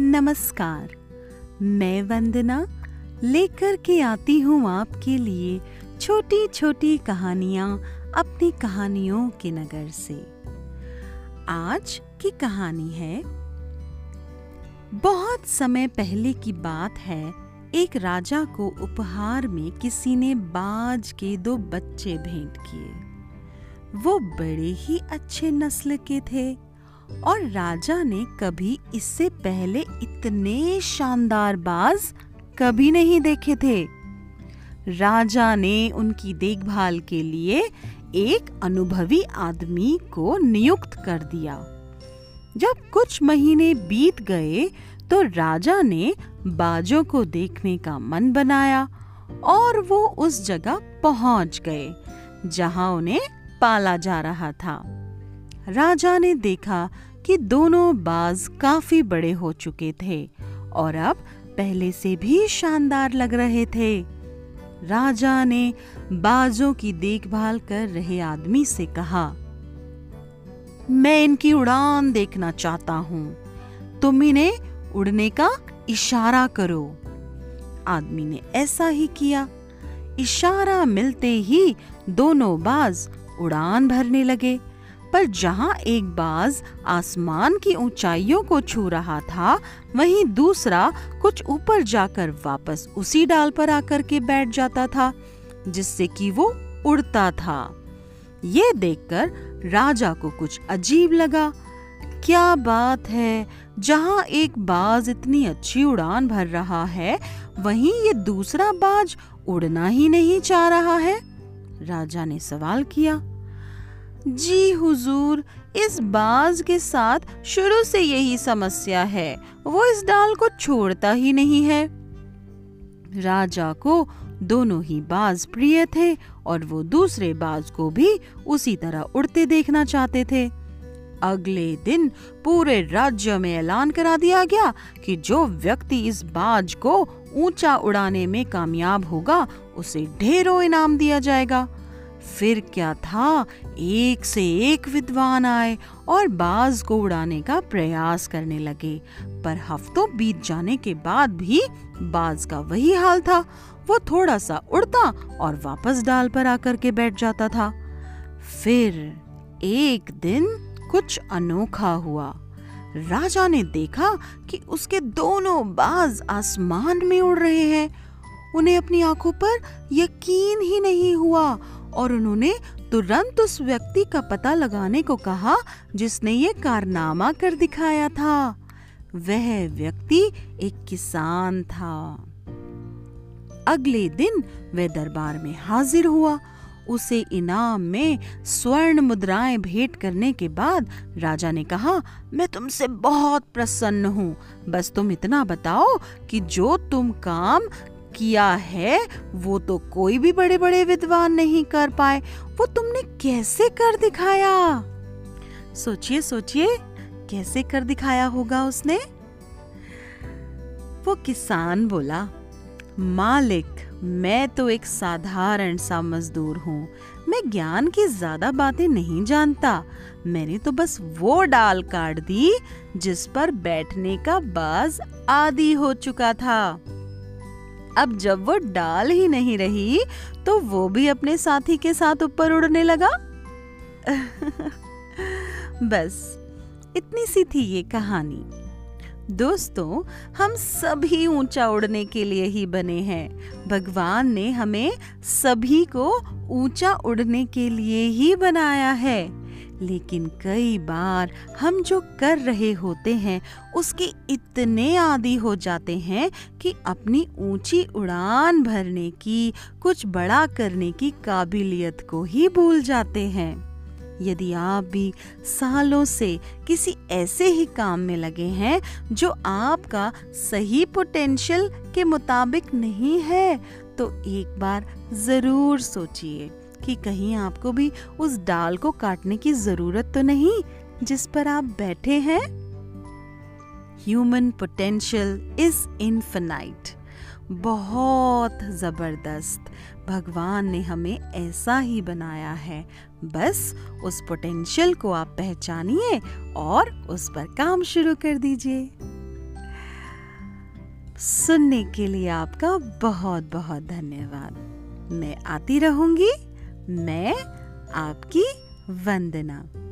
नमस्कार। मैं वंदना, लेकर के आती हूँ आपके लिए छोटी छोटी कहानियाँ अपनी कहानियों के नगर से। आज की कहानी है, बहुत समय पहले की बात है, एक राजा को उपहार में किसी ने बाज के दो बच्चे भेंट किए। वो बड़े ही अच्छे नस्ल के थे। और राजा ने कभी इससे पहले इतने शानदार बाज कभी नहीं देखे थे। राजा ने उनकी देखभाल के लिए एक अनुभवी आदमी को नियुक्त कर दिया। जब कुछ महीने बीत गए तो राजा ने बाजों को देखने का मन बनाया और वो उस जगह पहुँच गए, जहाँ उन्हें पाला जा रहा था। राजा ने देखा कि दोनों बाज काफ़ी बड़े हो चुके थे और अब पहले से भी शानदार लग रहे थे। राजा ने बाजों की देखभाल कर रहे आदमी से कहा, मैं इनकी उड़ान देखना चाहता हूँ। तुम इन्हें उड़ने का इशारा करो। आदमी ने ऐसा ही किया। इशारा मिलते ही दोनों बाज उड़ान भरने लगे। पर जहाँ एक बाज आसमान की ऊंचाइयों को छू रहा था, वहीं दूसरा कुछ ऊपर जाकर वापस उसी डाल पर आकर के बैठ जाता था, जिससे कि वो उड़ता था। ये देखकर राजा को कुछ अजीब लगा। क्या बात है, जहाँ एक बाज इतनी अच्छी उड़ान भर रहा है, वहीं ये दूसरा बाज उड़ना ही नहीं चाह रहा है? राजा ने सवाल किया। जी हुजूर, इस बाज के साथ शुरू से यही समस्या है। वो इस डाल को छोड़ता ही नहीं है। राजा को दोनों ही बाज प्रिय थे और वो दूसरे बाज को भी उसी तरह उड़ते देखना चाहते थे। अगले दिन पूरे राज्य में ऐलान करा दिया गया कि जो व्यक्ति इस बाज को ऊँचा उड़ाने में कामयाब होगा, उसे ढेरों इनाम दिया जाएगा। फिर क्या था? एक से एक विद्वान आए और बाज को उड़ाने का प्रयास करने लगे। पर हफ्तों बीत जाने के बाद भी बाज का वही हाल था। वो थोड़ा सा उड़ता और वापस डाल पर आकर के बैठ जाता था। फिर एक दिन कुछ अनोखा हुआ। राजा ने देखा कि उसके दोनों बाज आसमान में उड़ रहे हैं। उन्हें अपनी आँखों पर यकीन ही नहीं हुआ और उन्होंने तुरंत उस व्यक्ति का पता लगाने को कहा जिसने ये कारनामा कर दिखाया था। वह व्यक्ति एक किसान था। अगले दिन वह दरबार में हाजिर हुआ। उसे इनाम में स्वर्ण मुद्राएँ भेंट करने के बाद राजा ने कहा, मैं तुमसे बहुत प्रसन्न हूँ। बस तुम इतना बताओ कि जो तुम काम किया है, वो तो कोई भी बड़े बड़े विद्वान नहीं कर पाए। वो तुमने कैसे कर दिखाया? सोचिए सोचिए, कैसे कर दिखाया होगा उसने? वो किसान बोला, मालिक, मैं तो एक साधारण सा मजदूर हूँ। मैं ज्ञान की ज़्यादा बातें नहीं जानता। मैंने तो बस वो डाल काट दी, जिस पर बैठने का बाज आदि हो चुका था। अब जब वो डाल ही नहीं रही तो वो भी अपने साथी के साथ ऊपर उड़ने लगा। बस, इतनी सी थी ये कहानी। दोस्तों, हम सभी ऊँचा उड़ने के लिए ही बने हैं। भगवान ने हमें सभी को ऊँचा उड़ने के लिए ही बनाया है। लेकिन कई बार हम जो कर रहे होते हैं, उसके इतने आदि हो जाते हैं कि अपनी ऊँची उड़ान भरने की, कुछ बड़ा करने की काबिलियत को ही भूल जाते हैं। यदि आप भी सालों से किसी ऐसे ही काम में लगे हैं, जो आपका सही पोटेंशियल के मुताबिक नहीं है तो एक बार ज़रूर सोचिए। कि कहीं आपको भी उस डाल को काटने की ज़रूरत तो नहीं जिस पर आप बैठे हैं? ह्यूमन पोटेंशियल इज़ इनफिनाइट बहुत ज़बरदस्त। भगवान ने हमें ऐसा ही बनाया है। बस उस पोटेंशियल को आप पहचानिए और उस पर काम शुरू कर दीजिए। सुनने के लिए आपका बहुत बहुत धन्यवाद। मैं आती रहूँगी। मैं आपकी वंदना।